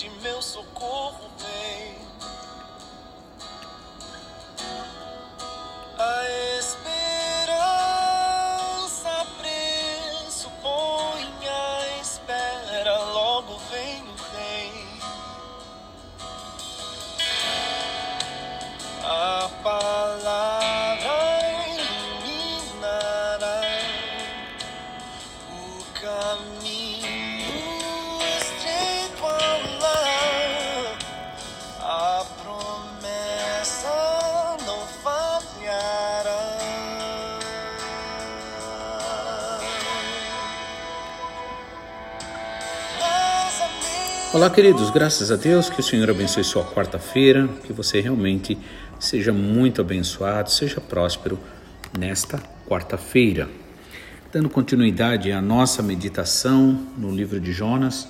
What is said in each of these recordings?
de meu socorro Olá, queridos, graças a Deus. Que o Senhor abençoe sua quarta-feira, que você realmente seja muito abençoado, seja próspero nesta quarta-feira. Dando continuidade à nossa meditação no livro de Jonas,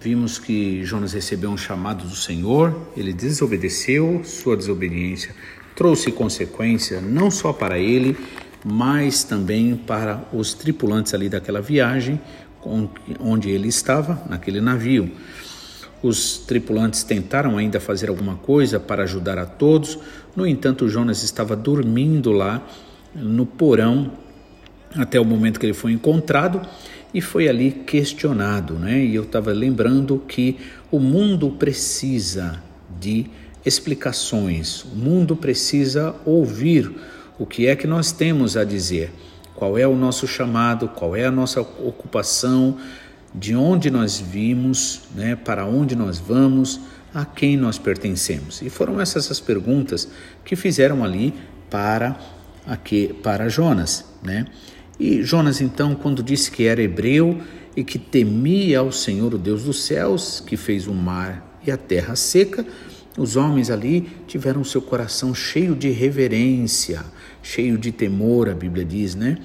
vimos que Jonas recebeu um chamado do Senhor, ele desobedeceu, sua desobediência trouxe consequência não só para ele, mas também para os tripulantes ali daquela viagem onde ele estava, naquele navio. Os tripulantes tentaram ainda fazer alguma coisa para ajudar a todos, no entanto, Jonas estava dormindo lá no porão até o momento que ele foi encontrado e foi ali questionado, né? E eu estava lembrando que o mundo precisa de explicações, o mundo precisa ouvir o que é que nós temos a dizer, qual é o nosso chamado, qual é a nossa ocupação, de onde nós vimos, né? Para onde nós vamos, a quem nós pertencemos. E foram essas as perguntas que fizeram ali para aqui para Jonas, né? E Jonas então, quando disse que era hebreu e que temia ao Senhor, o Deus dos céus, que fez o mar e a terra seca, os homens ali tiveram seu coração cheio de reverência, cheio de temor, a Bíblia diz, né?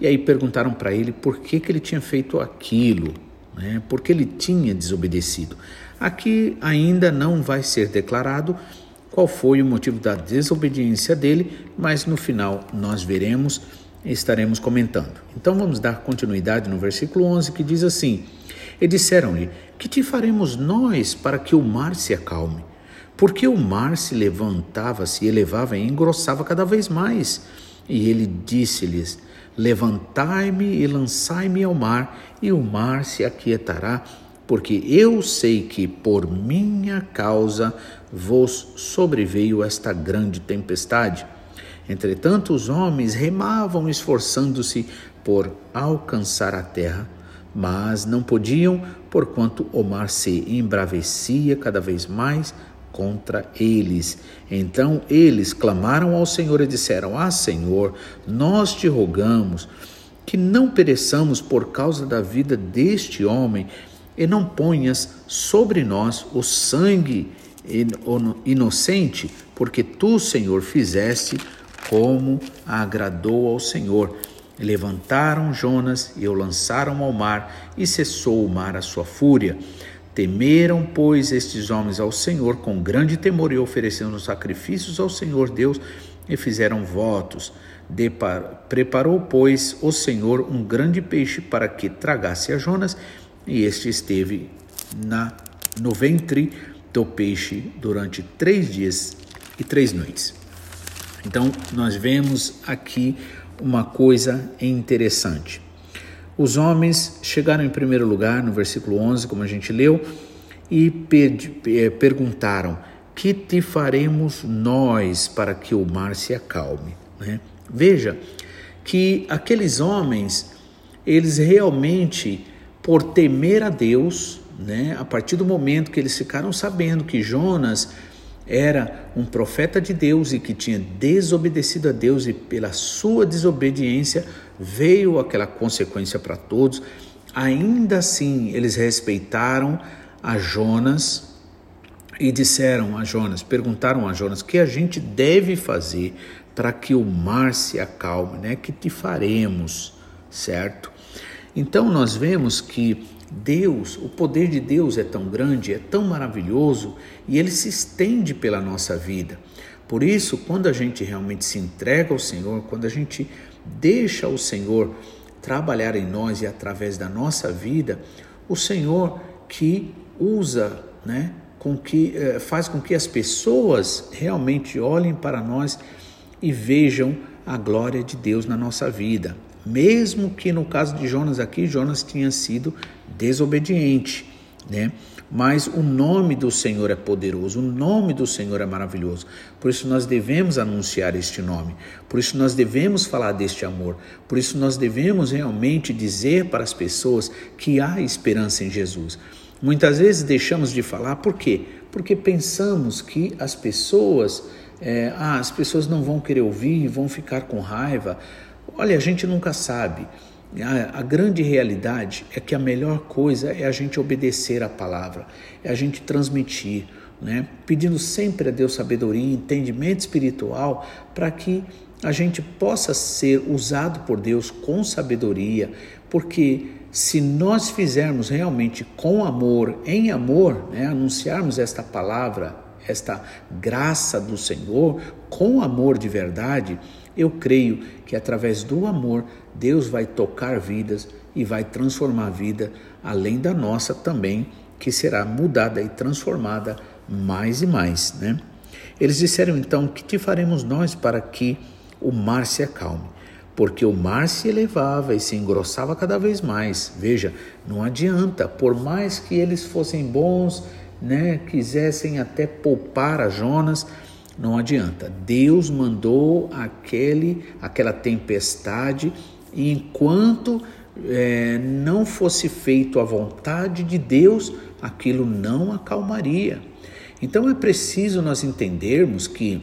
E aí perguntaram para ele por que, que ele tinha feito aquilo, né? Por que ele tinha desobedecido. Aqui ainda não vai ser declarado qual foi o motivo da desobediência dele, mas no final nós veremos e estaremos comentando. Então vamos dar continuidade no versículo 11 que diz assim: E disseram-lhe: Que te faremos nós para que o mar se acalme? Porque o mar se levantava, se elevava e engrossava cada vez mais. E ele disse-lhes: Levantai-me e lançai-me ao mar, e o mar se aquietará, porque eu sei que por minha causa vos sobreveio esta grande tempestade. Entretanto, os homens remavam, esforçando-se por alcançar a terra, mas não podiam, porquanto o mar se embravecia cada vez mais contra eles. Então eles clamaram ao Senhor e disseram: Ah, Senhor, nós te rogamos que não pereçamos por causa da vida deste homem, e não ponhas sobre nós o sangue inocente, porque tu, Senhor, fizeste como agradou ao Senhor. Levantaram Jonas e o lançaram ao mar, e cessou o mar a sua fúria. Temeram, pois, estes homens ao Senhor com grande temor e oferecendo sacrifícios ao Senhor Deus e fizeram votos. Depar... Preparou, pois, o Senhor um grande peixe para que tragasse a Jonas, e este esteve na... no ventre do peixe durante três dias e três noites. Então, nós vemos aqui uma coisa interessante. Os homens chegaram em primeiro lugar, no versículo 11, como a gente leu, e perguntaram: Que te faremos nós para que o mar se acalme? Né? Veja que aqueles homens, eles realmente, por temer a Deus, né, a partir do momento que eles ficaram sabendo que Jonas era um profeta de Deus e que tinha desobedecido a Deus, e pela sua desobediência veio aquela consequência para todos. Ainda assim, eles respeitaram a Jonas e disseram a Jonas, perguntaram a Jonas: "O que a gente deve fazer para que o mar se acalme, né? Que te faremos?" Certo? Então nós vemos que Deus, o poder de Deus é tão grande, é tão maravilhoso e ele se estende pela nossa vida. Por isso, quando a gente realmente se entrega ao Senhor, quando a gente deixa o Senhor trabalhar em nós e através da nossa vida, o Senhor que usa né? Com que eh, faz com que as pessoas realmente olhem para nós e vejam a glória de Deus na nossa vida. Mesmo que no caso de Jonas aqui, Jonas tinha sido desobediente, né? Mas o nome do Senhor é poderoso, o nome do Senhor é maravilhoso. Por isso nós devemos anunciar este nome, por isso nós devemos falar deste amor, por isso nós devemos realmente dizer para as pessoas que há esperança em Jesus. Muitas vezes deixamos de falar, por quê? Porque pensamos que as pessoas, é, ah, as pessoas não vão querer ouvir, vão ficar com raiva. Olha, a gente nunca sabe. A, a, grande realidade é que a melhor coisa é a gente obedecer a palavra, é a gente transmitir, né? pedindo sempre a Deus sabedoria, entendimento espiritual, para que a gente possa ser usado por Deus com sabedoria, porque se nós fizermos realmente com amor, em amor, né? anunciarmos esta palavra, esta graça do Senhor, com amor de verdade, eu creio que através do amor Deus vai tocar vidas e vai transformar a vida, além da nossa também, que será mudada e transformada mais e mais, né? Eles disseram então: Que te faremos nós para que o mar se acalme? Porque o mar se elevava e se engrossava cada vez mais. Veja, não adianta, por mais que eles fossem bons, né, quisessem até poupar a Jonas, não adianta. Deus mandou aquele, aquela tempestade e enquanto é, não fosse feito a vontade de Deus, aquilo não acalmaria. Então é preciso nós entendermos que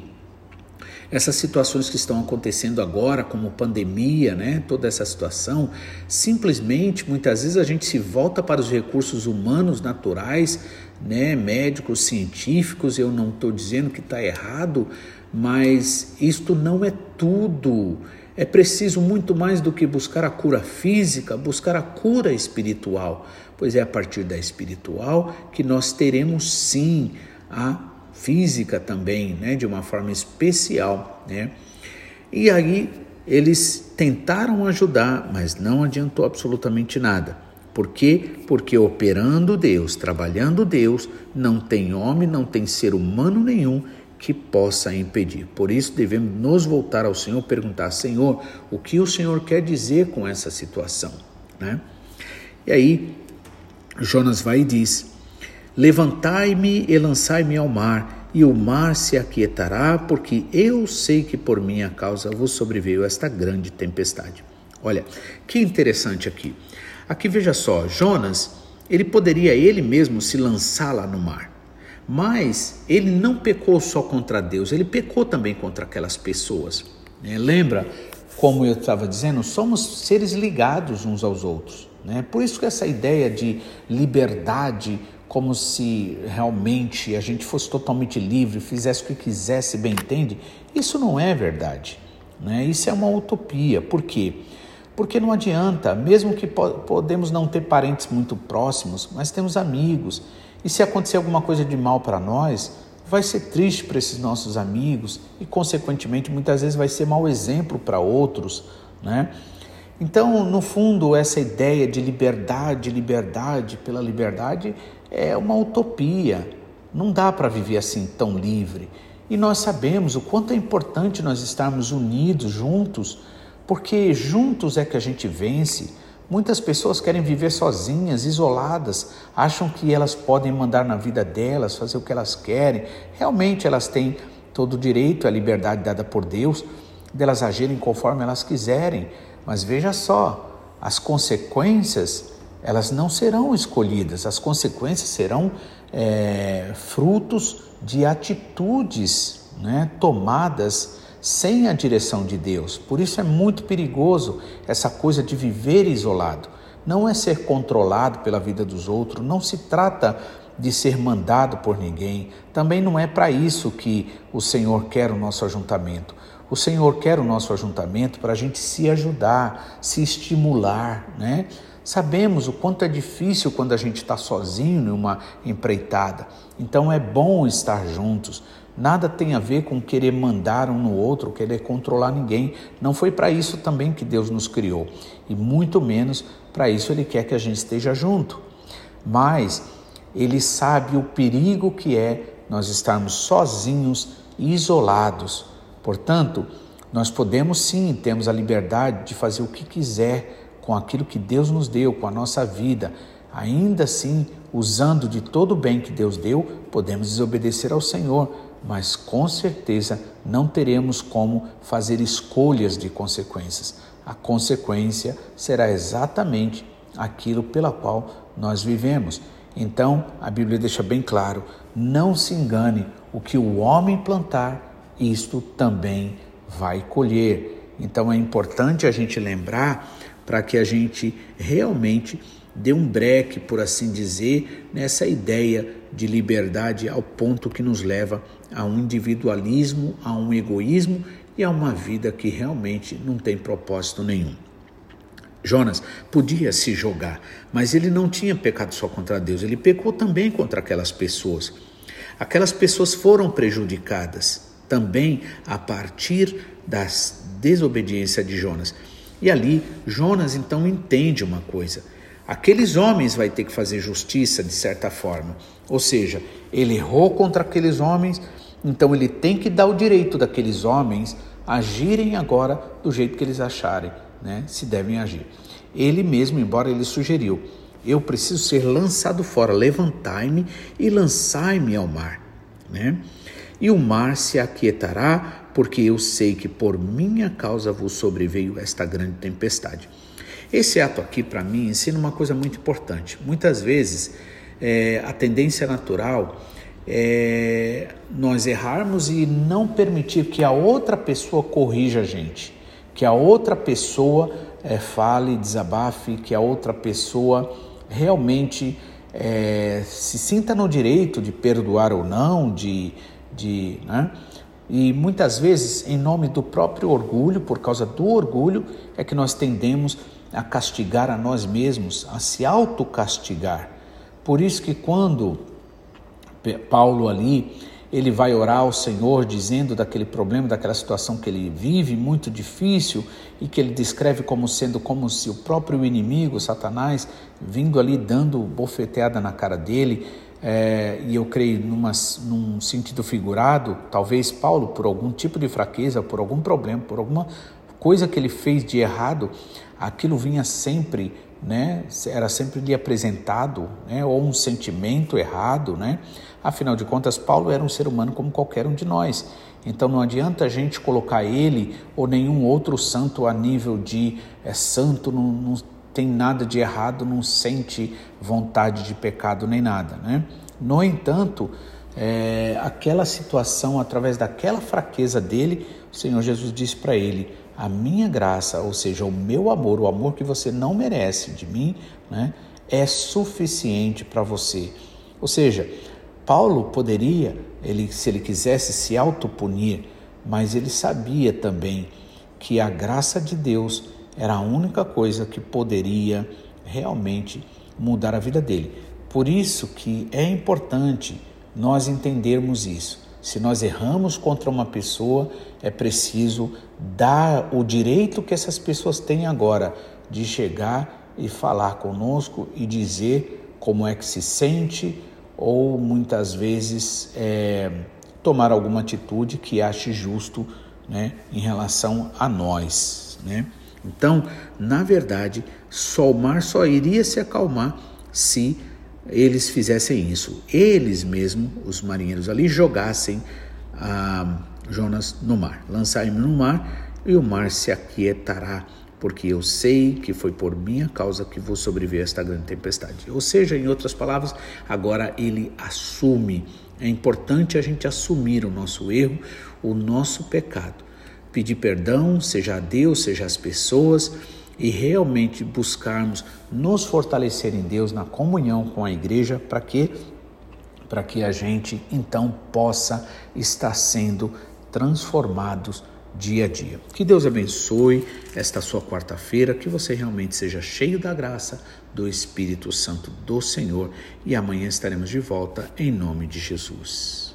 essas situações que estão acontecendo agora, como pandemia, né, toda essa situação, simplesmente muitas vezes a gente se volta para os recursos humanos naturais, né, médicos, científicos. Eu não estou dizendo que está errado, mas isto não é tudo. É preciso muito mais do que buscar a cura física, buscar a cura espiritual, pois é a partir da espiritual que nós teremos sim a física também, né, de uma forma especial, né? E aí eles tentaram ajudar, mas não adiantou absolutamente nada. Por quê? Porque operando Deus, trabalhando Deus, não tem homem, não tem ser humano nenhum que possa impedir. Por isso devemos nos voltar ao Senhor, perguntar: Senhor, o que o Senhor quer dizer com essa situação? Né? E aí Jonas vai e diz: Levantai-me e lançai-me ao mar, e o mar se aquietará, porque eu sei que por minha causa vos sobreveio esta grande tempestade. Olha, que interessante aqui. Aqui veja só, Jonas, ele poderia ele mesmo se lançar lá no mar. Mas ele não pecou só contra Deus, ele pecou também contra aquelas pessoas. Né? Lembra, como eu estava dizendo, somos seres ligados uns aos outros. Né? Por isso que essa ideia de liberdade, como se realmente a gente fosse totalmente livre, fizesse o que quisesse, bem entende, isso não é verdade. Né? Isso é uma utopia. Por quê? Porque não adianta, mesmo que podemos não ter parentes muito próximos, mas temos amigos e se acontecer alguma coisa de mal para nós, vai ser triste para esses nossos amigos e, consequentemente, muitas vezes vai ser mau exemplo para outros, né? Então, no fundo, essa ideia de liberdade, liberdade pela liberdade é uma utopia. Não dá para viver assim tão livre. E nós sabemos o quanto é importante nós estarmos unidos, juntos, porque juntos é que a gente vence. Muitas pessoas querem viver sozinhas, isoladas, acham que elas podem mandar na vida delas, fazer o que elas querem. Realmente elas têm todo o direito, a liberdade dada por Deus, delas agirem conforme elas quiserem. Mas veja só, as consequências elas não serão escolhidas, as consequências serão é, frutos de atitudes né, tomadas sem a direção de Deus. Por isso é muito perigoso essa coisa de viver isolado. Não é ser controlado pela vida dos outros, não se trata de ser mandado por ninguém. Também não é para isso que o Senhor quer o nosso ajuntamento. O Senhor quer o nosso ajuntamento para a gente se ajudar, se estimular, né? Sabemos o quanto é difícil quando a gente está sozinho numa empreitada. Então é bom estar juntos. Nada tem a ver com querer mandar um no outro, querer controlar ninguém. Não foi para isso também que Deus nos criou. E muito menos para isso Ele quer que a gente esteja junto. Mas ele sabe o perigo que é nós estarmos sozinhos e isolados. Portanto, nós podemos sim, temos a liberdade de fazer o que quiser com aquilo que Deus nos deu, com a nossa vida. Ainda assim, usando de todo o bem que Deus deu, podemos desobedecer ao Senhor, mas com certeza não teremos como fazer escolhas de consequências. A consequência será exatamente aquilo pela qual nós vivemos. Então, a Bíblia deixa bem claro: não se engane, o que o homem plantar, isto também vai colher. Então, é importante a gente lembrar para que a gente realmente dê um breque, por assim dizer, nessa ideia de liberdade ao ponto que nos leva a um individualismo, a um egoísmo e a uma vida que realmente não tem propósito nenhum. Jonas podia se jogar, mas ele não tinha pecado só contra Deus, ele pecou também contra aquelas pessoas. Aquelas pessoas foram prejudicadas também a partir da desobediência de Jonas. E ali, Jonas então entende uma coisa: aqueles homens vai ter que fazer justiça de certa forma. Ou seja, ele errou contra aqueles homens, então ele tem que dar o direito daqueles homens agirem agora do jeito que eles acharem né, se devem agir. Ele mesmo, embora ele sugeriu, eu preciso ser lançado fora, levantai-me e lançai-me ao mar. Né? E o mar se aquietará, porque eu sei que por minha causa vos sobreveio esta grande tempestade. Esse ato aqui, para mim, ensina uma coisa muito importante. Muitas vezes, é, a tendência natural é nós errarmos e não permitir que a outra pessoa corrija a gente que a outra pessoa é, fale, desabafe, que a outra pessoa realmente é, se sinta no direito de perdoar ou não, de, de né? E muitas vezes, em nome do próprio orgulho, por causa do orgulho, é que nós tendemos a castigar a nós mesmos, a se autocastigar. Por isso que quando Paulo ali ele vai orar ao Senhor dizendo daquele problema, daquela situação que ele vive, muito difícil, e que ele descreve como sendo como se o próprio inimigo, Satanás, vindo ali dando bofeteada na cara dele, é, e eu creio numa, num sentido figurado, talvez Paulo, por algum tipo de fraqueza, por algum problema, por alguma coisa que ele fez de errado, aquilo vinha sempre né? Era sempre lhe apresentado, né? Ou um sentimento errado, né? Afinal de contas, Paulo era um ser humano como qualquer um de nós. Então não adianta a gente colocar ele ou nenhum outro santo a nível de é santo, não, não tem nada de errado, não sente vontade de pecado nem nada, né? No entanto, é, aquela situação, através daquela fraqueza dele, o Senhor Jesus disse para ele: a minha graça, ou seja, o meu amor, o amor que você não merece de mim, né, é suficiente para você. Ou seja, Paulo poderia, ele, se ele quisesse, se autopunir, mas ele sabia também que a graça de Deus era a única coisa que poderia realmente mudar a vida dele. Por isso que é importante nós entendermos isso. Se nós erramos contra uma pessoa, é preciso dar o direito que essas pessoas têm agora de chegar e falar conosco e dizer como é que se sente ou muitas vezes é, tomar alguma atitude que ache justo né, em relação a nós. Né? Então, na verdade, só o mar só iria se acalmar se eles fizessem isso. Eles mesmo, os marinheiros ali, jogassem a Jonas no mar. Lançai-me no mar e o mar se aquietará, porque eu sei que foi por minha causa que vou sobreviver a esta grande tempestade. Ou seja, em outras palavras, agora ele assume. É importante a gente assumir o nosso erro, o nosso pecado. Pedir perdão, seja a Deus, seja às pessoas e realmente buscarmos nos fortalecer em Deus na comunhão com a igreja para que para que a gente então possa estar sendo transformados dia a dia. Que Deus abençoe esta sua quarta-feira, que você realmente seja cheio da graça do Espírito Santo do Senhor e amanhã estaremos de volta em nome de Jesus.